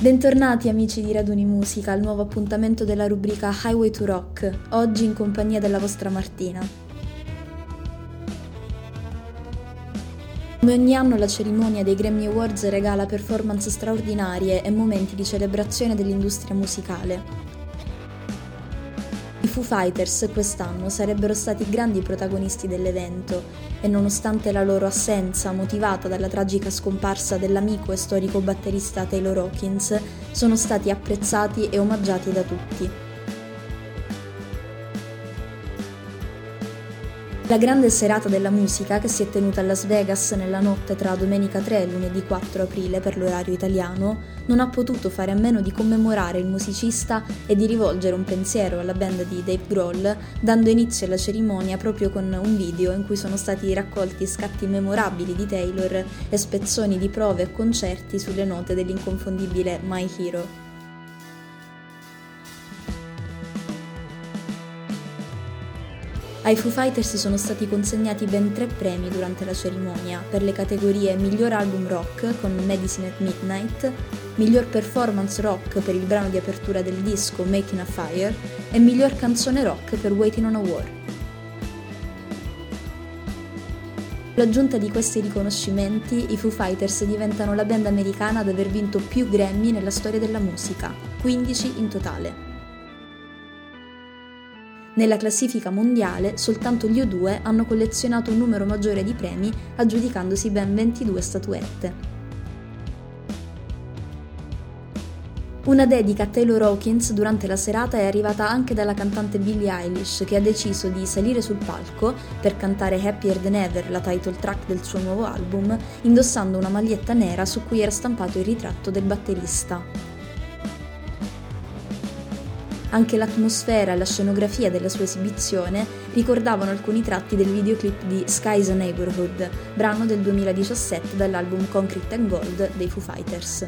Bentornati amici di Raduni Musica al nuovo appuntamento della rubrica Highway to Rock, oggi in compagnia della vostra Martina. Come ogni anno la cerimonia dei Grammy Awards regala performance straordinarie e momenti di celebrazione dell'industria musicale. I Foo Fighters quest'anno sarebbero stati grandi protagonisti dell'evento e nonostante la loro assenza motivata dalla tragica scomparsa dell'amico e storico batterista Taylor Hawkins, sono stati apprezzati e omaggiati da tutti. La grande serata della musica, che si è tenuta a Las Vegas nella notte tra domenica 3 e lunedì 4 aprile per l'orario italiano, non ha potuto fare a meno di commemorare il musicista e di rivolgere un pensiero alla band di Dave Grohl, dando inizio alla cerimonia proprio con un video in cui sono stati raccolti scatti memorabili di Taylor e spezzoni di prove e concerti sulle note dell'inconfondibile My Hero. Ai Foo Fighters sono stati consegnati ben tre premi durante la cerimonia per le categorie Miglior Album Rock con Medicine at Midnight, Miglior Performance Rock per il brano di apertura del disco Making a Fire e Miglior Canzone Rock per Waiting on a War. L'aggiunta di questi riconoscimenti, i Foo Fighters diventano la band americana ad aver vinto più Grammy nella storia della musica, 15 in totale. Nella classifica mondiale soltanto gli U2 hanno collezionato un numero maggiore di premi aggiudicandosi ben 22 statuette. Una dedica a Taylor Hawkins durante la serata è arrivata anche dalla cantante Billie Eilish che ha deciso di salire sul palco per cantare Happier Than Ever, la title track del suo nuovo album, indossando una maglietta nera su cui era stampato il ritratto del batterista. Anche l'atmosfera e la scenografia della sua esibizione ricordavano alcuni tratti del videoclip di Sky's a Neighborhood, brano del 2017 dall'album Concrete and Gold dei Foo Fighters.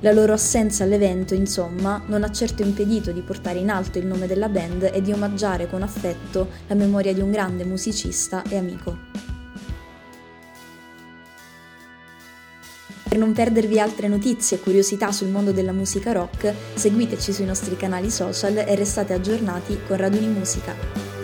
La loro assenza all'evento, insomma, non ha certo impedito di portare in alto il nome della band e di omaggiare con affetto la memoria di un grande musicista e amico. Per non perdervi altre notizie e curiosità sul mondo della musica rock, seguiteci sui nostri canali social e restate aggiornati con Raduni Musica.